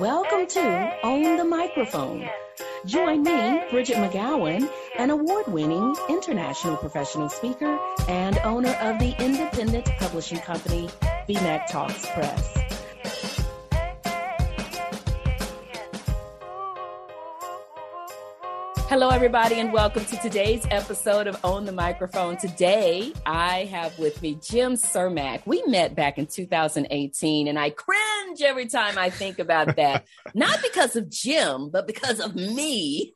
Welcome to Own the Microphone. Join me, Bridgett McGowen, an award winning international professional speaker and owner of the independent publishing company, BMcTALKS Press. Hello, everybody, and welcome to today's episode of Own the Microphone. Today, I have with me Jim Cermak. We met back in 2018, and I cringe every time I think about that. Not because of Jim, but because of me.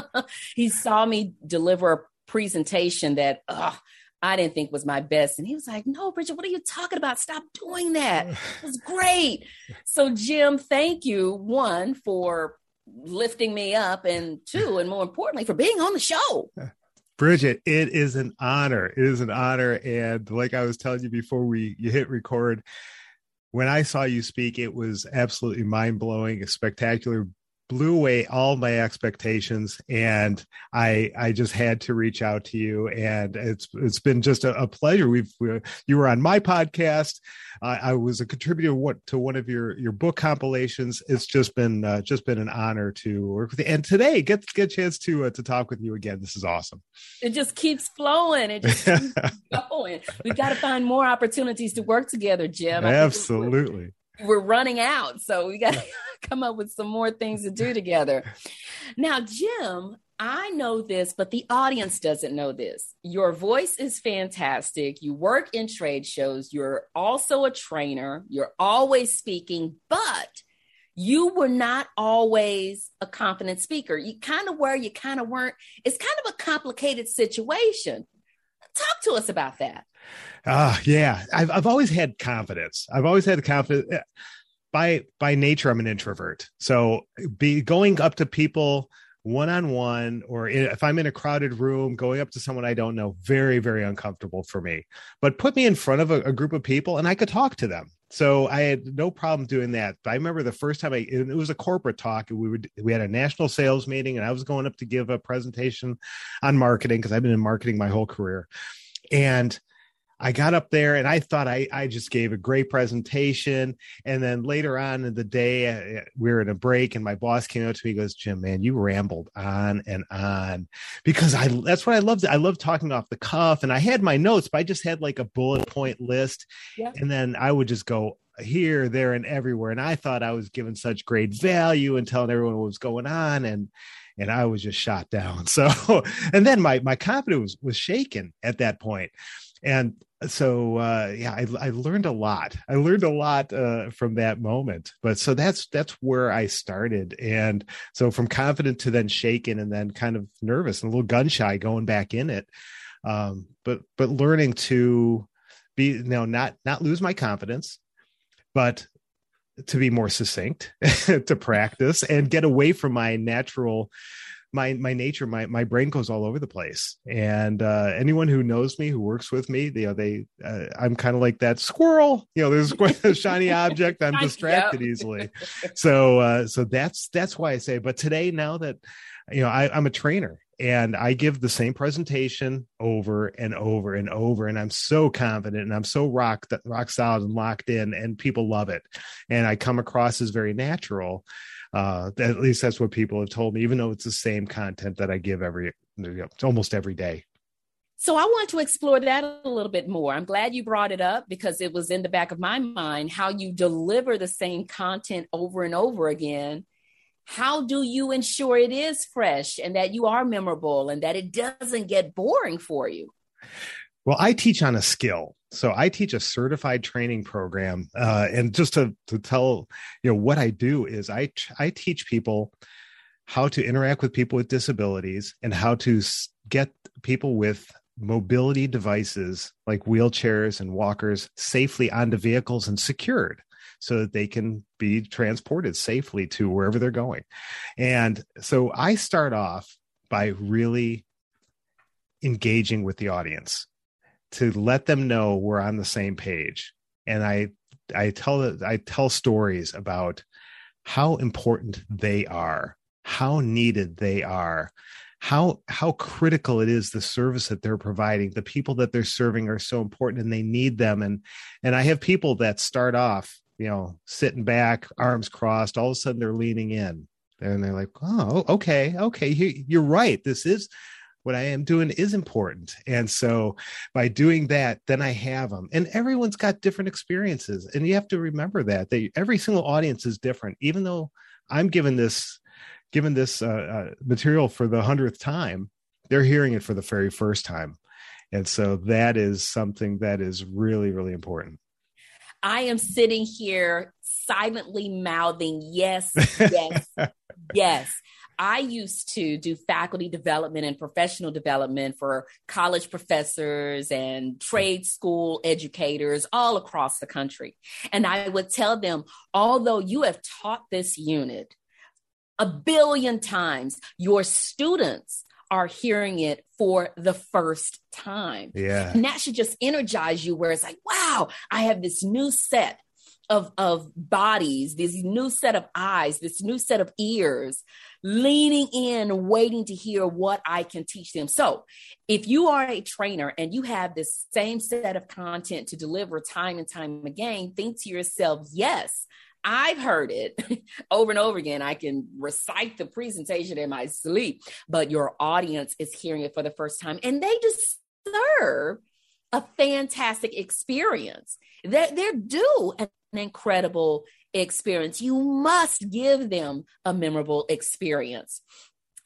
he saw me deliver a presentation that, ugh, I didn't think was my best. And he was like, No, Bridgett, what are you talking about? Stop doing that. It was great. So, Jim, thank you, one, for lifting me up and two and more importantly for being on the show bridgett it is an honor it is an honor and like i was telling you before we you hit record when i saw you speak it was absolutely mind-blowing a spectacular blew away all my expectations and i i just had to reach out to you and it's it's been just a, a pleasure. We've we, you were on my podcast. Uh, i was a contributor what, to one of your your book compilations. It's just been uh, just been an honor to work with you. And today get get a chance to uh, to talk with you again. This is awesome. It just keeps flowing. It just keeps going. We've got to find more opportunities to work together jim. Absolutely we're running out. So we got to come up with some more things to do together. Now, Jim, I know this, but the audience doesn't know this. Your voice is fantastic. You work in trade shows. You're also a trainer. You're always speaking, but you were not always a confident speaker. You kind of were, you kind of weren't. It's kind of a complicated situation. Talk to us about that. Uh, yeah, I've I've always had confidence. I've always had the confidence. By by nature, I'm an introvert. So be going up to people one on one, or if I'm in a crowded room, going up to someone I don't know, very very uncomfortable for me. But put me in front of a, a group of people, and I could talk to them. So I had no problem doing that. But I remember the first time I it was a corporate talk. We would we had a national sales meeting, and I was going up to give a presentation on marketing because I've been in marketing my whole career, and I got up there and I thought I, I just gave a great presentation. And then later on in the day, uh, we were in a break and my boss came up to me goes, Jim, man, you rambled on and on because I, that's what I loved. I love talking off the cuff and I had my notes, but I just had like a bullet point list. Yeah. And then I would just go here, there, and everywhere. And I thought I was giving such great value and telling everyone what was going on. And, and I was just shot down. So, and then my, my confidence was, was shaken at that point and so uh, yeah I, I, learned a lot. I learned a lot uh, from that moment. But so that's that's where i started. And so from confident to then shaken and then kind of nervous and a little gun shy going back in it. Um, but but learning to be you know not not lose my confidence but to be more succinct to practice and get away from my natural my my nature my my brain goes all over the place. And uh anyone who knows me who works with me you know they uh, i'm kind of like that squirrel you know there's a shiny object i'm distracted easily. So uh so that's that's why i say but today now that you know I, i'm a trainer and I give the same presentation over and over and over, and I'm so confident and I'm so rock rock solid and locked in, and people love it, and I come across as very natural, uh, at least that's what people have told me, even though it's the same content that I give every, you know, almost every day. So I want to explore that a little bit more. I'm glad you brought it up because it was in the back of my mind how you deliver the same content over and over again. How do you ensure it is fresh and that you are memorable and that it doesn't get boring for you? Well, I teach on a skill. So I teach a certified training program. Uh, and just to, to tell, you know, what I do is I, I teach people how to interact with people with disabilities and how to get people with mobility devices like wheelchairs and walkers safely onto vehicles and secured so that they can be transported safely to wherever they're going. And so I start off by really engaging with the audience to let them know we're on the same page. And I I tell I tell stories about how important they are, how needed they are, how how critical it is the service that they're providing. The people that they're serving are so important and they need them. And and I have people that start off you know, sitting back, arms crossed. All of a sudden, they're leaning in, and they're like, "Oh, okay, okay, you're right. This is what I am doing is important." And so, by doing that, then I have them. And everyone's got different experiences, and you have to remember that that every single audience is different. Even though I'm given this given this uh, uh, material for the hundredth time, they're hearing it for the very first time. And so that is something that is really, really important. I am sitting here silently mouthing, yes, yes, yes. I used to do faculty development and professional development for college professors and trade school educators all across the country. And I would tell them, although you have taught this unit a billion times, your students are hearing it for the first time. Yeah. And that should just energize you where it's like, wow, I have this new set of, of bodies, this new set of eyes, this new set of ears leaning in, waiting to hear what I can teach them. So, if you are a trainer and you have this same set of content to deliver time and time again, think to yourself, yes, I've heard it over and over again. I can recite the presentation in my sleep, but your audience is hearing it for the first time and they deserve a fantastic experience. They're, they're due an incredible experience. You must give them a memorable experience.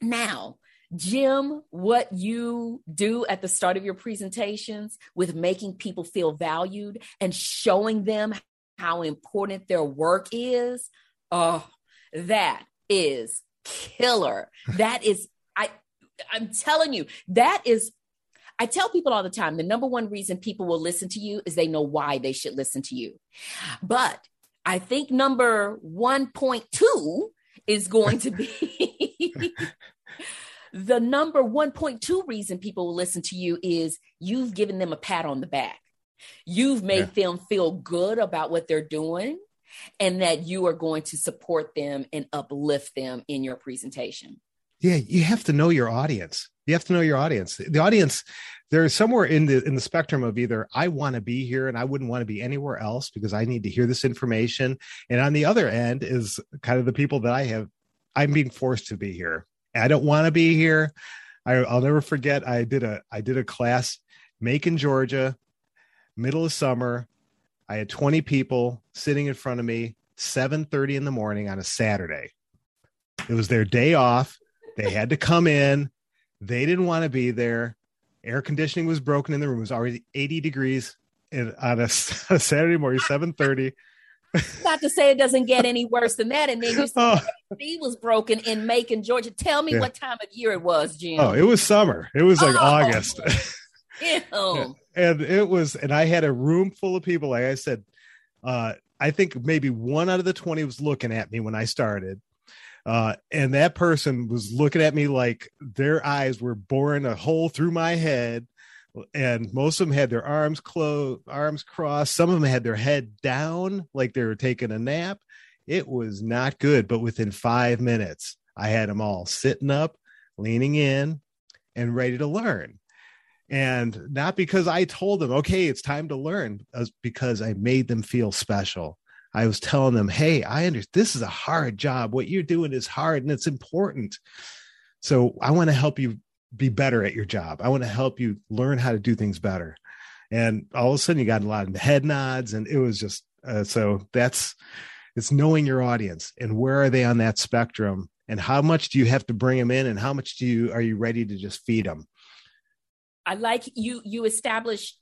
Now, Jim, what you do at the start of your presentations with making people feel valued and showing them how important their work is, oh, that is killer. That is, I, I'm telling you, that is I tell people all the time the number one reason people will listen to you is they know why they should listen to you. But I think number 1.2 is going to be the number 1.2 reason people will listen to you is you've given them a pat on the back. You've made yeah. them feel good about what they're doing and that you are going to support them and uplift them in your presentation. Yeah, you have to know your audience. You have to know your audience. The audience, there's somewhere in the in the spectrum of either I want to be here and I wouldn't want to be anywhere else because I need to hear this information. And on the other end is kind of the people that I have I'm being forced to be here. I don't want to be here. I, will never forget. I did a I did a class, Macon, Georgia, middle of summer. I had 20 people sitting in front of me, 7:30 in the morning on a Saturday. It was their day off. They had to come in. They didn't want to be there. Air conditioning was broken in the room. It was already 80 degrees in, on a, a Saturday morning, 7:30. Not to say it doesn't get any worse than that. And then you oh. was broken in Macon, Georgia. Tell me yeah. what time of year it was, Jim. Oh, it was summer. It was like oh. August. and it was, and I had a room full of people. Like I said, uh, I think maybe one out of the 20 was looking at me when I started. Uh, and that person was looking at me like their eyes were boring a hole through my head. And most of them had their arms closed, arms crossed. Some of them had their head down, like they were taking a nap. It was not good. But within five minutes, I had them all sitting up, leaning in, and ready to learn and not because I told them, okay, it's time to learn, because I made them feel special. I was telling them, hey, I understand this is a hard job. What you're doing is hard and it's important. So I want to help you be better at your job. I want to help you learn how to do things better. And all of a sudden, you got a lot of head nods, and it was just uh, so that's it's knowing your audience and where are they on that spectrum, and how much do you have to bring them in, and how much do you are you ready to just feed them? I like you you establish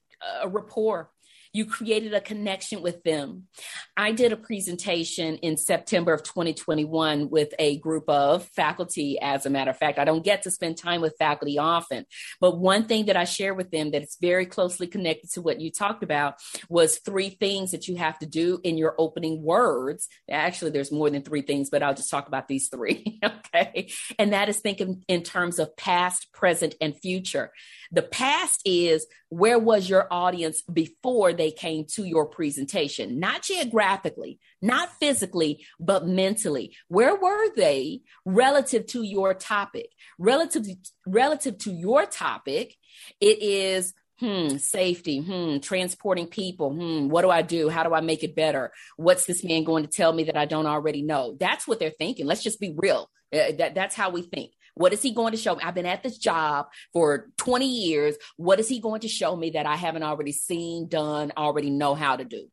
a rapport you created a connection with them. I did a presentation in September of 2021 with a group of faculty. As a matter of fact, I don't get to spend time with faculty often, but one thing that I share with them that is very closely connected to what you talked about was three things that you have to do in your opening words. Actually, there's more than three things, but I'll just talk about these three. okay. And that is thinking in terms of past, present, and future. The past is where was your audience before they came to your presentation? Not geographically, not physically, but mentally. Where were they relative to your topic? Relative, relative to your topic, it is hmm, safety, hmm, transporting people, hmm, what do I do? How do I make it better? What's this man going to tell me that I don't already know? That's what they're thinking. Let's just be real. Uh, that, that's how we think. What is he going to show me? I've been at this job for 20 years. What is he going to show me that I haven't already seen, done, already know how to do?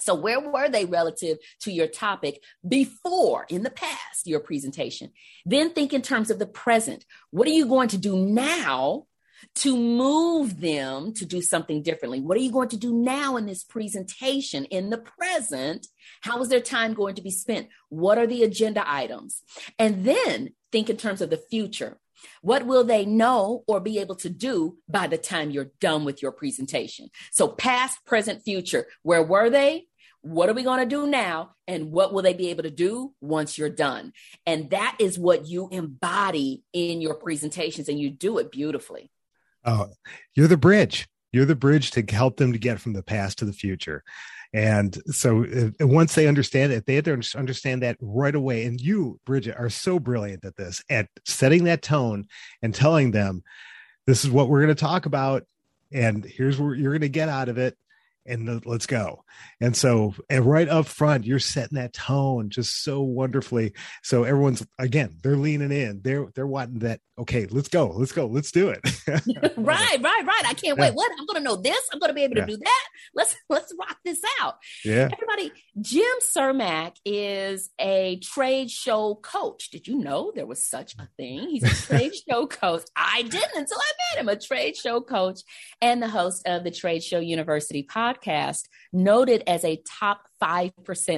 So, where were they relative to your topic before in the past, your presentation? Then think in terms of the present. What are you going to do now to move them to do something differently. What are you going to do now in this presentation in the present? How is their time going to be spent? What are the agenda items? And then think in terms of the future. What will they know or be able to do by the time you're done with your presentation? So, past, present, future. Where were they? What are we going to do now? And what will they be able to do once you're done? And that is what you embody in your presentations, and you do it beautifully. Oh, you're the bridge. You're the bridge to help them to get from the past to the future. And so once they understand it, they have to understand that right away. And you, Bridgett, are so brilliant at this, at setting that tone and telling them, this is what we're going to talk about. And here's what you're going to get out of it and let's go. And so, and right up front, you're setting that tone just so wonderfully. So everyone's again, they're leaning in. They're they're wanting that. Okay, let's go, let's go, let's do it. right, right, right. I can't yeah. wait. What? I'm going to know this. I'm going to be able to yeah. do that. Let's let's rock this out. Yeah. Everybody, Jim Cermak is a trade show coach. Did you know there was such a thing? He's a trade show coach. I didn't until I met him. A trade show coach and the host of the Trade Show University podcast podcast noted as a top 5%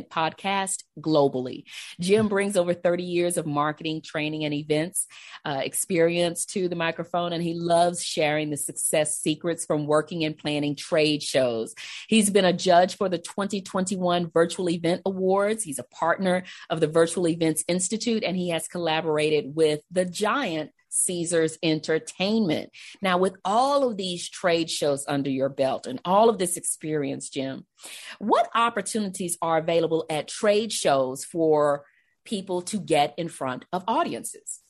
podcast globally. Jim brings over 30 years of marketing, training, and events uh, experience to the microphone, and he loves sharing the success secrets from working and planning trade shows. He's been a judge for the 2021 Virtual Event Awards. He's a partner of the Virtual Events Institute, and he has collaborated with the giant Caesars Entertainment. Now, with all of these trade shows under your belt and all of this experience, Jim, what opportunities are available at trade shows for people to get in front of audiences?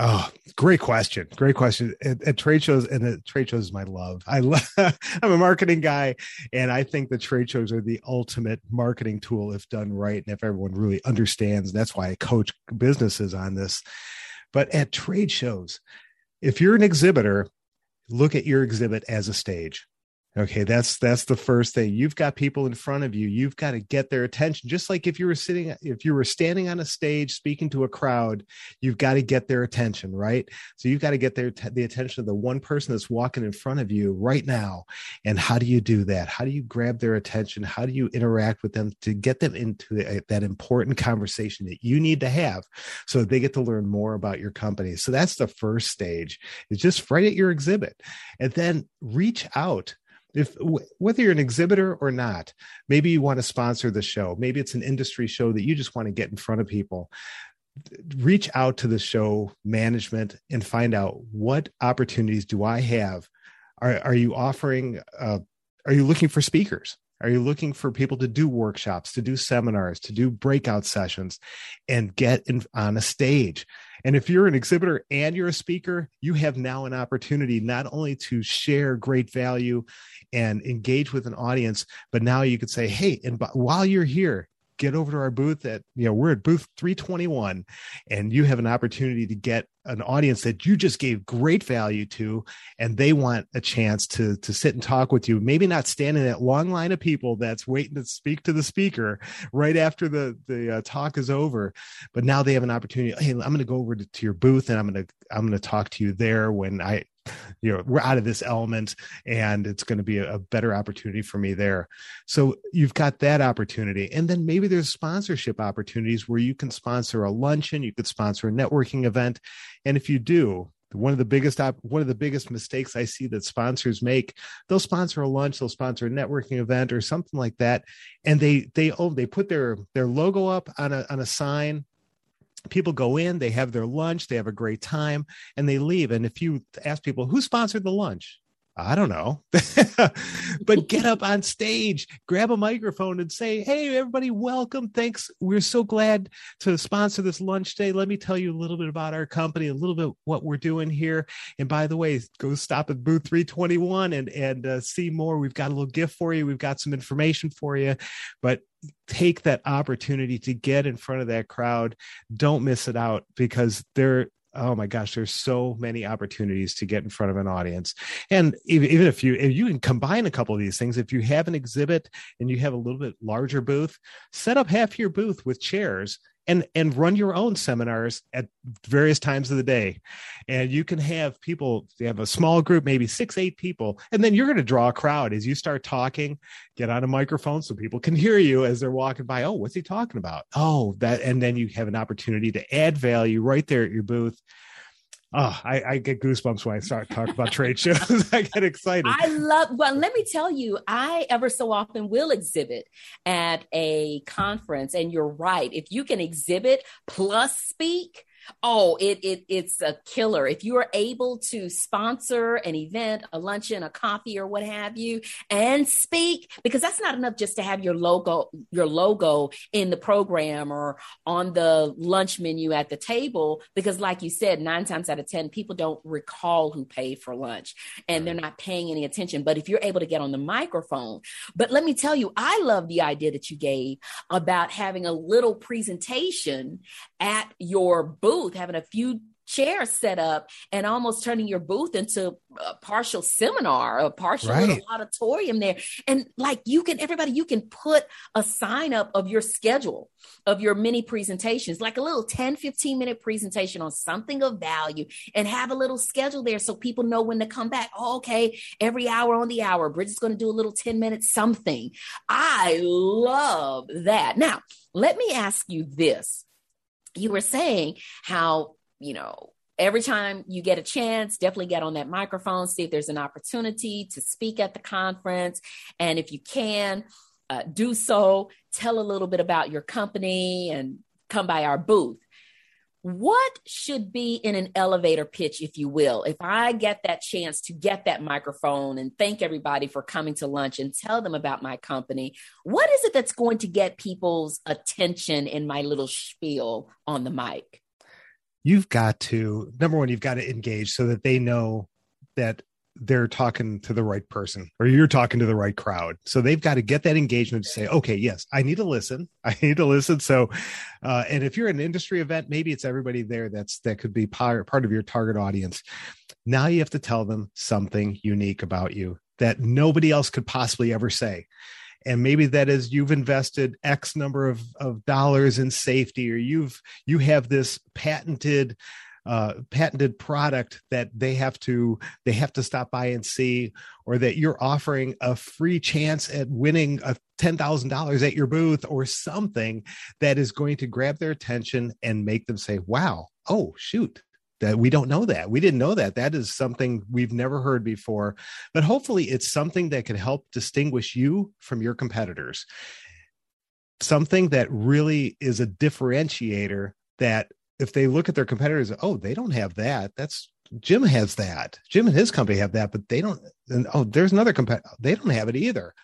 Oh, great question. Great question. At, at, trade shows, and the trade shows is my love. I love, I'm a marketing guy, and I think the trade shows are the ultimate marketing tool if done right and if everyone really understands. That's why I coach businesses on this. But at trade shows, if you're an exhibitor, look at your exhibit as a stage. Okay, that's that's the first thing. You've got people in front of you. You've got to get their attention. Just like if you were sitting if you were standing on a stage speaking to a crowd, you've got to get their attention, right? So you've got to get their the attention of the one person that's walking in front of you right now. And how do you do that? How do you grab their attention? How do you interact with them to get them into that important conversation that you need to have so they get to learn more about your company? So that's the first stage. Is just right at your exhibit. And then reach out if whether you're an exhibitor or not maybe you want to sponsor the show. Maybe it's an industry show that you just want to get in front of people. Reach out to the show management and find out what opportunities do i have? Are, are you offering uh, are you looking for speakers are you looking for people to do workshops to do seminars to do breakout sessions and get in, on a stage? And if you're an exhibitor and you're a speaker, you have now an opportunity not only to share great value and engage with an audience, but now you could say, hey, and while you're here, get over to our booth at you know we're at booth 321 and you have an opportunity to get an audience that you just gave great value to and they want a chance to to sit and talk with you maybe not stand in that long line of people that's waiting to speak to the speaker right after the the uh, talk is over. But now they have an opportunity hey i'm going to go over to, to your booth and i'm going to i'm going to talk to you there when i you know we're out of this element and it's going to be a, a, better opportunity for me there. So you've got that opportunity. And then maybe there's sponsorship opportunities where you can sponsor a luncheon you could sponsor a networking event. And if you do one of the biggest op- one of the biggest mistakes i see that sponsors make they'll sponsor a lunch they'll sponsor a networking event or something like that. And they they oh they put their their logo up on a on a sign people go in, they have their lunch, they have a great time, and they leave. And if you ask people who sponsored the lunch, I don't know. but get up on stage, grab a microphone and say, Hey, everybody, welcome. Thanks. We're so glad to sponsor this lunch day. Let me tell you a little bit about our company, a little bit what we're doing here. And by the way, go stop at booth 321 and, and uh, see more. We've got a little gift for you. We've got some information for you, but take that opportunity to get in front of that crowd. Don't miss it out because they're oh my gosh there's so many opportunities to get in front of an audience and even, even if you if you can combine a couple of these things if you have an exhibit and you have a little bit larger booth set up half your booth with chairs and and run your own seminars at various times of the day. And you can have people you have a small group maybe six eight people and then you're going to draw a crowd as you start talking. Get on a microphone so people can hear you as they're walking by. Oh what's he talking about? Oh that and then you have an opportunity to add value right there at your booth Oh, I, I, get goosebumps when I start talking about trade shows. I get excited. I love, well, let me tell you, I ever so often will exhibit at a conference. And you're right. If you can exhibit plus speak, oh it, it it's a killer. If you are able to sponsor an event a luncheon a coffee or what have you and speak because that's not enough just to have your logo your logo in the program or on the lunch menu at the table because like you said nine times out of ten people don't recall who paid for lunch and they're not paying any attention. But if you're able to get on the microphone but let me tell you i love the idea that you gave about having a little presentation at your booth, having a few chairs set up and almost turning your booth into a partial seminar, a partial right. auditorium there. And like you can, everybody, you can put a sign up of your schedule of your mini presentations, like a little 10, 15 minute presentation on something of value and have a little schedule there so people know when to come back. Oh, okay, every hour on the hour, Bridgett's going to do a little 10 minute something. I love that. Now, let me ask you this you were saying how, you know, every time you get a chance, definitely get on that microphone, see if there's an opportunity to speak at the conference. And if you can, uh, do so, tell a little bit about your company and come by our booth what should be in an elevator pitch, if you will? If I get that chance to get that microphone and thank everybody for coming to lunch and tell them about my company, what is it that's going to get people's attention in my little spiel on the mic? You've got to, number one, you've got to engage so that they know that they're talking to the right person or you're talking to the right crowd. So they've got to get that engagement to say, okay, yes, I need to listen. I need to listen. So, uh, and if you're an industry event, maybe it's everybody there that's that could be part, part of your target audience. Now you have to tell them something unique about you that nobody else could possibly ever say. And maybe that is you've invested X number of, of dollars in safety, or you've you have this patented uh, patented product that they have to they have to stop by and see or that you're offering a free chance at winning a $10,000 at your booth or something that is going to grab their attention and make them say wow oh shoot that we don't know that. We didn't know that. That is something we've never heard before. But hopefully it's something that can help distinguish you from your competitors. Something that really is a differentiator that if they look at their competitors, oh, they don't have that. That's Jim has that. Jim and his company have that, but they don't. And oh, there's another competitor. They don't have it either.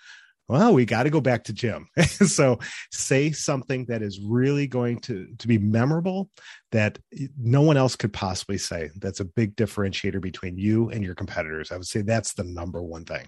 Well, we got to go back to Jim. so say something that is really going to to be memorable that no one else could possibly say. That's a big differentiator between you and your competitors. I would say that's the number one thing.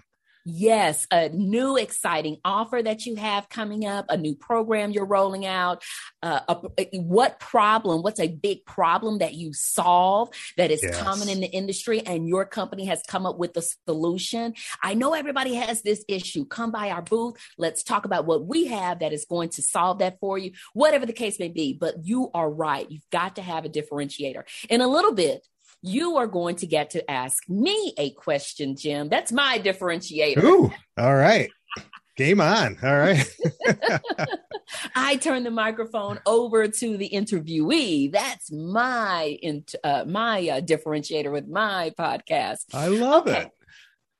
Yes, a new exciting offer that you have coming up, a new program you're rolling out. Uh, a, what problem, what's a big problem that you solve that is yes. common in the industry and your company has come up with a solution? I know everybody has this issue. Come by our booth. Let's talk about what we have that is going to solve that for you, whatever the case may be. But you are right. You've got to have a differentiator. In a little bit, you are going to get to ask me a question, Jim. That's my differentiator. Ooh, all right. Game on. All right. I turn the microphone over to the interviewee. That's my uh, my uh, differentiator with my podcast. I love okay. it.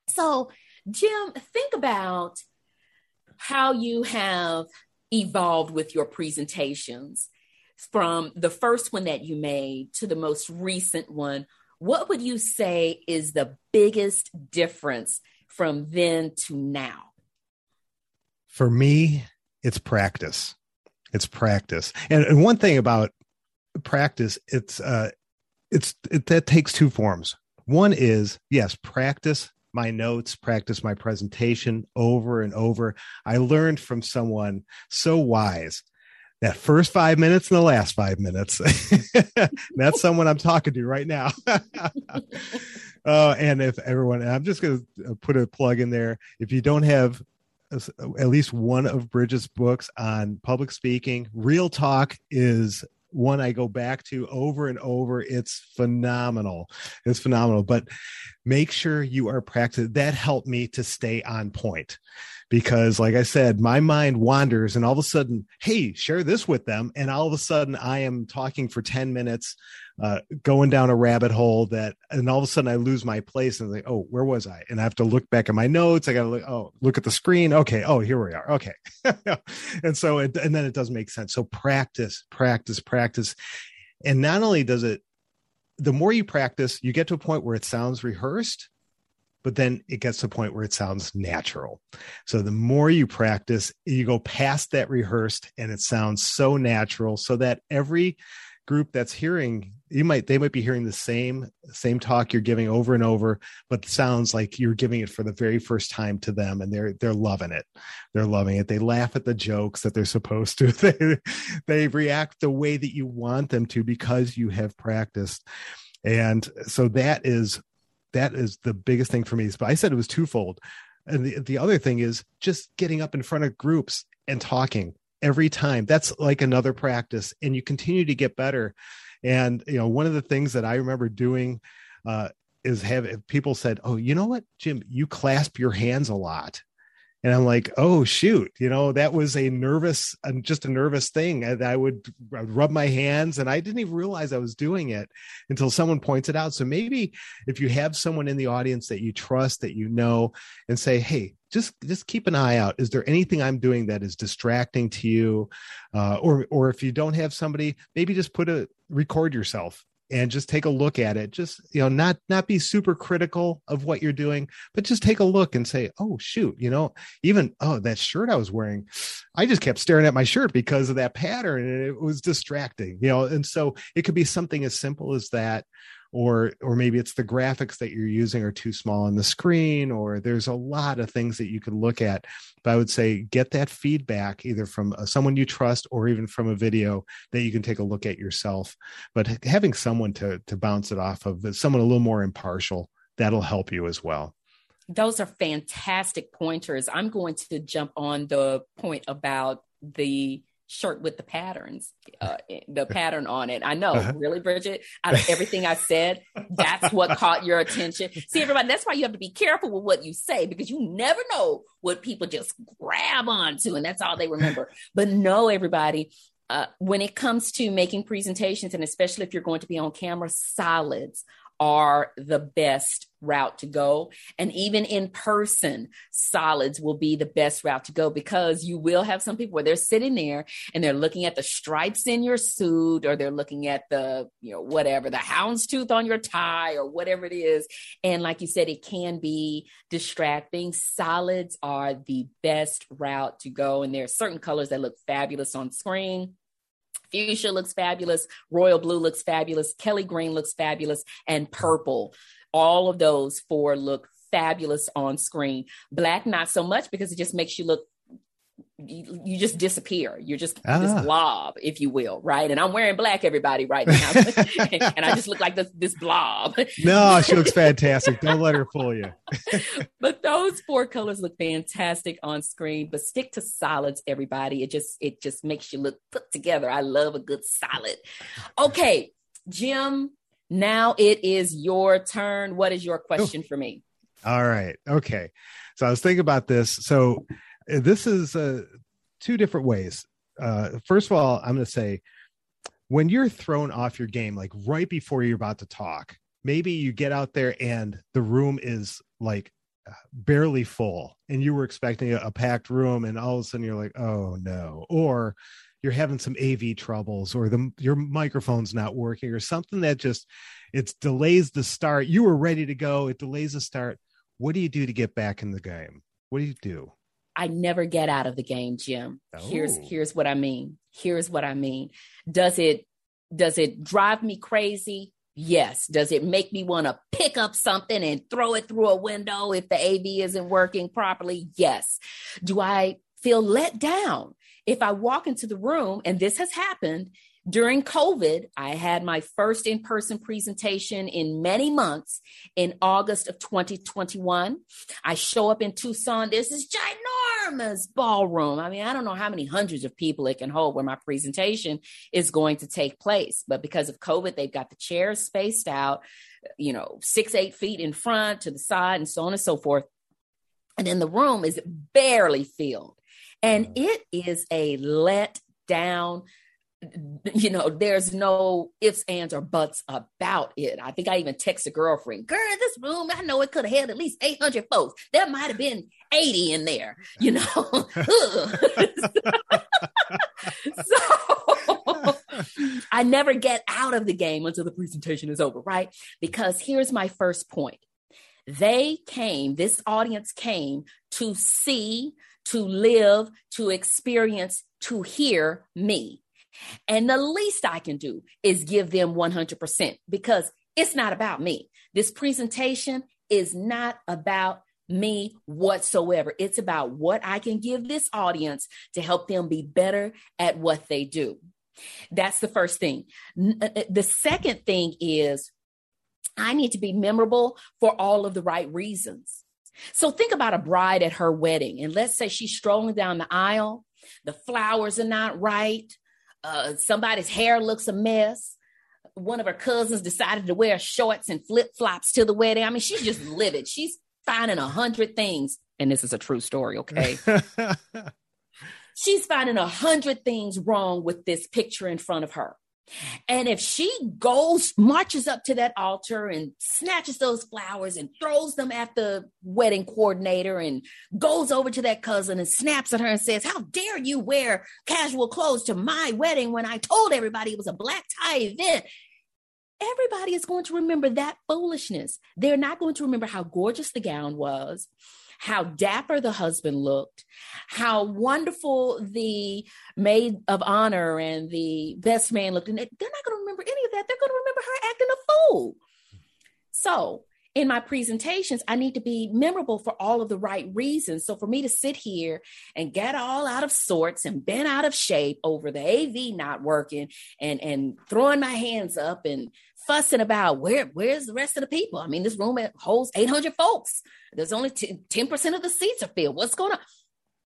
So, Jim, think about how you have evolved with your presentations from the first one that you made to the most recent one What would you say is the biggest difference from then to now? For me, it's practice. It's practice. And, and one thing about practice, it's uh it's it, that takes two forms. One is yes, practice my notes, practice my presentation over and over. I learned from someone so wise that first five minutes and the last five minutes. that's someone I'm talking to right now. uh, and if everyone, and I'm just going to uh, put a plug in there. If you don't have uh, uh, at least one of Bridgett's books on public speaking, Real Talk is one I go back to over and over. It's phenomenal. It's phenomenal. But make sure you are practicing. That helped me to stay on point because, like I said, my mind wanders and all of a sudden, hey, share this with them. And all of a sudden, I am talking for 10 minutes uh, going down a rabbit hole that, and all of a sudden I lose my place and like, oh, where was I? And I have to look back at my notes. I got to look, oh, look at the screen. Okay. Oh, here we are. Okay. and so, it, and then it doesn't make sense. So practice, practice, practice. And not only does it, the more you practice, you get to a point where it sounds rehearsed, but then it gets to a point where it sounds natural. So the more you practice, you go past that rehearsed and it sounds so natural so that every group that's hearing you might they might be hearing the same same talk you're giving over and over but sounds like you're giving it for the very first time to them and they're they're loving it. They're loving it. They laugh at the jokes that they're supposed to. They they react the way that you want them to because you have practiced. And so that is that is the biggest thing for me but i said it was twofold and the, the other thing is just getting up in front of groups and talking every time. That's like another practice, and you continue to get better. And you know, one of the things that I remember doing uh, is have people said, "Oh, you know what, Jim, you clasp your hands a lot." And i'm like oh shoot you know that was a nervous uh, just a nervous thing and i would rub my hands and i didn't even realize i was doing it until someone points it out. So maybe if you have someone in the audience that you trust that you know and say hey just just keep an eye out. Is there anything i'm doing that is distracting to you? Uh, or or if you don't have somebody maybe just put a record yourself and just take a look at it. Just you know not not be super critical of what you're doing but just take a look and say oh shoot you know even oh that shirt i was wearing i just kept staring at my shirt because of that pattern and it was distracting you know? And so it could be something as simple as that or or maybe it's the graphics that you're using are too small on the screen or there's a lot of things that you could look at. But i would say get that feedback either from uh, someone you trust or even from a video that you can take a look at yourself. But having someone to to bounce it off of someone a little more impartial that'll help you as well. Those are fantastic pointers. I'm going to jump on the point about the shirt with the patterns, uh, the pattern on it. I know, uh-huh. really, Bridgett, out of everything I said, that's what caught your attention. See, everybody, that's why you have to be careful with what you say because you never know what people just grab onto and that's all they remember. But no, everybody, uh, when it comes to making presentations, and especially if you're going to be on camera, solids are the best route to go. And even in person, solids will be the best route to go because you will have some people where they're sitting there and they're looking at the stripes in your suit or they're looking at the, you know, whatever, the houndstooth on your tie or whatever it is. And like you said, it can be distracting. Solids are the best route to go. And there are certain colors that look fabulous on screen Fuchsia looks fabulous. Royal blue looks fabulous. Kelly green looks fabulous. And purple. All of those four look fabulous on screen. Black, not so much because it just makes you look you, you just disappear. You're just ah. this blob, if you will, right? And I'm wearing black, everybody, right now, and I just look like this this blob. no, she looks fantastic. Don't let her fool you. but those four colors look fantastic on screen. But stick to solids, everybody. It just it just makes you look put together. I love a good solid. Okay, Jim. Now it is your turn. What is your question oh. for me? All right. Okay. So I was thinking about this. So this is uh, two different ways. Uh, first of all, I'm going to say when you're thrown off your game, like right before you're about to talk, maybe you get out there and the room is like barely full and you were expecting a, a packed room and all of a sudden you're like, oh no. Or you're having some AV troubles or the your microphone's not working or something that just it delays the start. You were ready to go, it delays the start. What do you do to get back in the game? What do you do? I never get out of the game, Jim. Oh. Here's here's what I mean. Here's what I mean. Does it does it drive me crazy? Yes. Does it make me want to pick up something and throw it through a window if the AV isn't working properly? Yes. Do I feel let down if I walk into the room and this has happened during COVID, I had my first in person presentation in many months in August of 2021. I show up in Tucson. This ginormous ballroom. I mean, I don't know how many hundreds of people it can hold where my presentation is going to take place. But because of COVID, they've got the chairs spaced out, you know, six, eight feet in front to the side and so on and so forth. And then the room is barely filled. And mm-hmm. it is a let down you know, there's no ifs, ands, or buts about it. I think I even text a girlfriend, girl, this room, I know it could have had at least 800 folks. There might have been 80 in there, you know. so I never get out of the game until the presentation is over, right? Because here's my first point. They came, this audience came to see, to live, to experience, to hear me. And the least I can do is give them 100% because it's not about me. This presentation is not about me whatsoever. It's about what I can give this audience to help them be better at what they do. That's the first thing. Uh, uh, the second thing is I need to be memorable for all of the right reasons. So think about a bride at her wedding, and let's say she's strolling down the aisle, the flowers are not right, uh, somebody's hair looks a mess. One of her cousins decided to wear shorts and flip flops to the wedding. I mean, she's just livid. She's finding a hundred things. And this is a true story, okay? she's finding a hundred things wrong with this picture in front of her. And if she goes, marches up to that altar and snatches those flowers and throws them at the wedding coordinator and goes over to that cousin and snaps at her and says, How dare you wear casual clothes to my wedding when I told everybody it was a black tie event? Everybody is going to remember that foolishness. They're not going to remember how gorgeous the gown was how dapper the husband looked, how wonderful the maid of honor and the best man looked. And they're not going to remember any of that. They're going to remember her acting a fool. So, in my presentations, I need to be memorable for all of the right reasons. So for me to sit here and get all out of sorts and bent out of shape over the AV not working and and throwing my hands up and fussing about where where's the rest of the people? I mean, this room holds 800 folks. There's only 10% of the seats are filled. What's going on?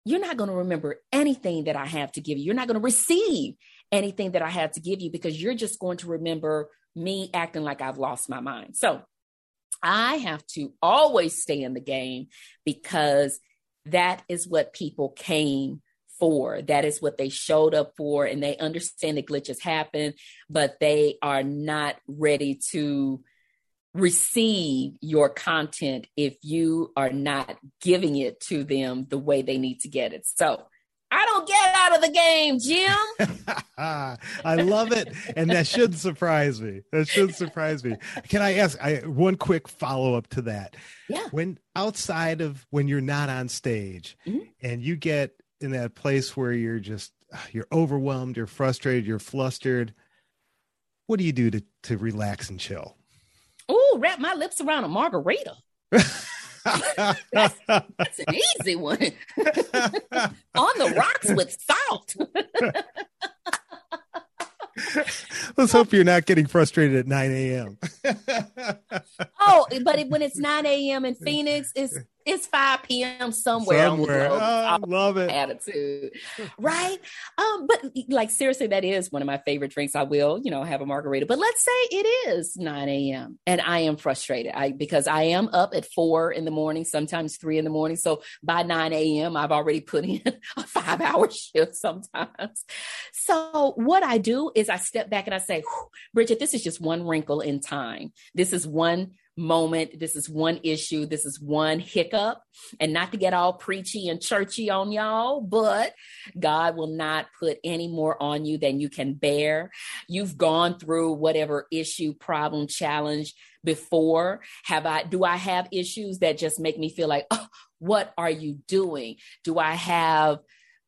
You're not going to remember anything that I have to give you. You're not going to receive anything that I have to give you because you're just going to remember me acting like I've lost my mind. So I have to always stay in the game because that is what people came for. That is what they showed up for. And they understand the glitches happen, but they are not ready to receive your content if you are not giving it to them the way they need to get it. So I don't get out of the game, Jim. I love it. And that should surprise me. That should surprise me. Can I ask I, one quick follow up to that? Yeah. When outside of when you're not on stage mm-hmm. and you get in that place where you're just you're overwhelmed, you're frustrated, you're flustered. What do you do to to relax and chill? Oh, wrap my lips around a margarita. that's, that's, an easy one. On the rocks with salt. Let's hope you're not getting frustrated at 9 a.m. oh, but when it's 9 a.m. in Phoenix, it's it's 5 p.m. somewhere, somewhere. globe. Oh, love it. Attitude. right? Um, but like seriously, that is one of my favorite drinks. I will, you know, have a margarita. But let's say it is 9 a.m. and I am frustrated. I because I am up at four in the morning, sometimes three in the morning. So by 9 a.m., I've already put in a five-hour shift sometimes. So what I do is I step back and I say, Bridgett, this is just one wrinkle in time. This is one moment. This is one issue. This is one hiccup. And not to get all preachy and churchy on y'all, but God will not put any more on you than you can bear. You've gone through whatever issue, problem, challenge before. Have I, do I have issues that just make me feel like, oh, what are you doing? Do I have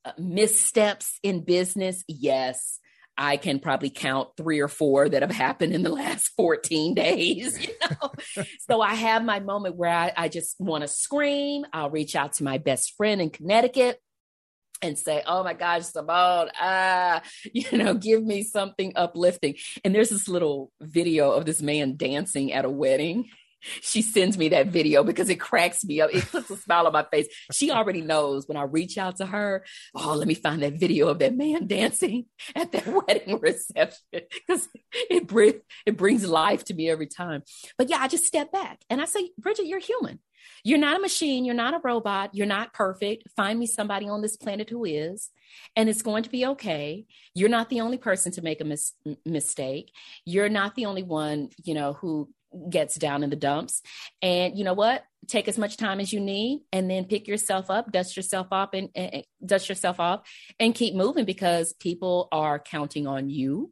uh, missteps in business? Yes. I can probably count three or four that have happened in the last 14 days. You know? so I have my moment where I, I just want to scream. I'll reach out to my best friend in Connecticut and say, Oh my gosh, Simone, ah, you know, give me something uplifting. And there's this little video of this man dancing at a wedding she sends me that video because it cracks me up. It puts a smile on my face. She already knows when I reach out to her, oh, let me find that video of that man dancing at that wedding reception because it, br- it brings life to me every time. But yeah, I just step back and I say, Bridgett, you're human. You're not a machine. You're not a robot. You're not perfect. Find me somebody on this planet who is, and it's going to be okay. You're not the only person to make a mis- mistake. You're not the only one, you know, who gets down in the dumps. And you know what? Take as much time as you need and then pick yourself up, dust yourself off and, and dust yourself off and keep moving because people are counting on you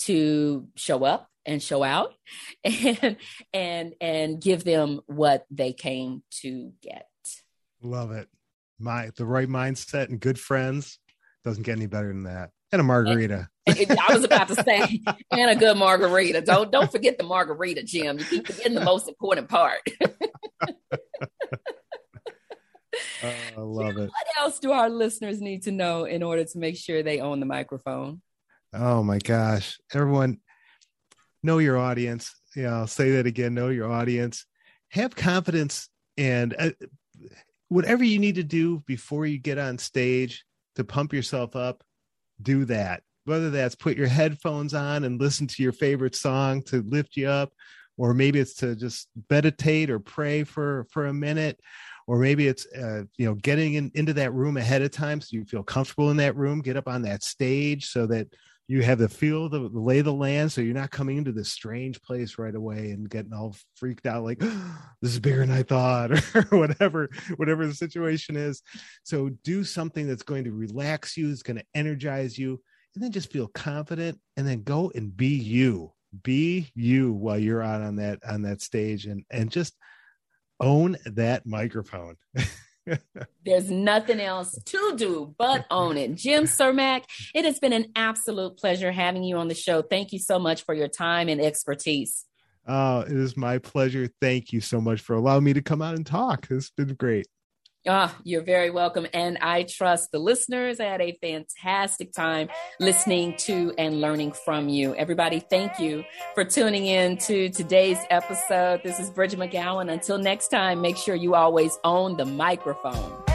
to show up and show out and and and give them what they came to get. Love it. My the right mindset and good friends doesn't get any better than that. And a margarita. I was about to say, and a good margarita. Don't don't forget the margarita, Jim. You keep forgetting the most important part. Uh, I love Jim, it. What else do our listeners need to know in order to make sure they own the microphone? Oh my gosh, everyone, know your audience. Yeah, I'll say that again. Know your audience. Have confidence and uh, whatever you need to do before you get on stage to pump yourself up, do that. Whether that's put your headphones on and listen to your favorite song to lift you up or maybe it's to just meditate or pray for for a minute or maybe it's uh, you know getting in, into that room ahead of time so you feel comfortable in that room get up on that stage so that you have the feel the, lay the land so you're not coming into this strange place right away and getting all freaked out like oh, this is bigger than i thought or whatever whatever the situation is. So do something that's going to relax you it's going to energize you and then just feel confident and then go and be you. Be you while you're out on that on that stage and and just own that microphone There's nothing else to do but own it. Jim Cermak, it has been an absolute pleasure having you on the show. Thank you so much for your time and expertise. Oh, it is my pleasure. Thank you so much for allowing me to come out and talk. It's been great. Ah, oh, you're very welcome. And I trust the listeners had a fantastic time listening to and learning from you. Everybody, thank you for tuning in to today's episode. This is Bridgett McGowen. Until next time, make sure you always own the microphone.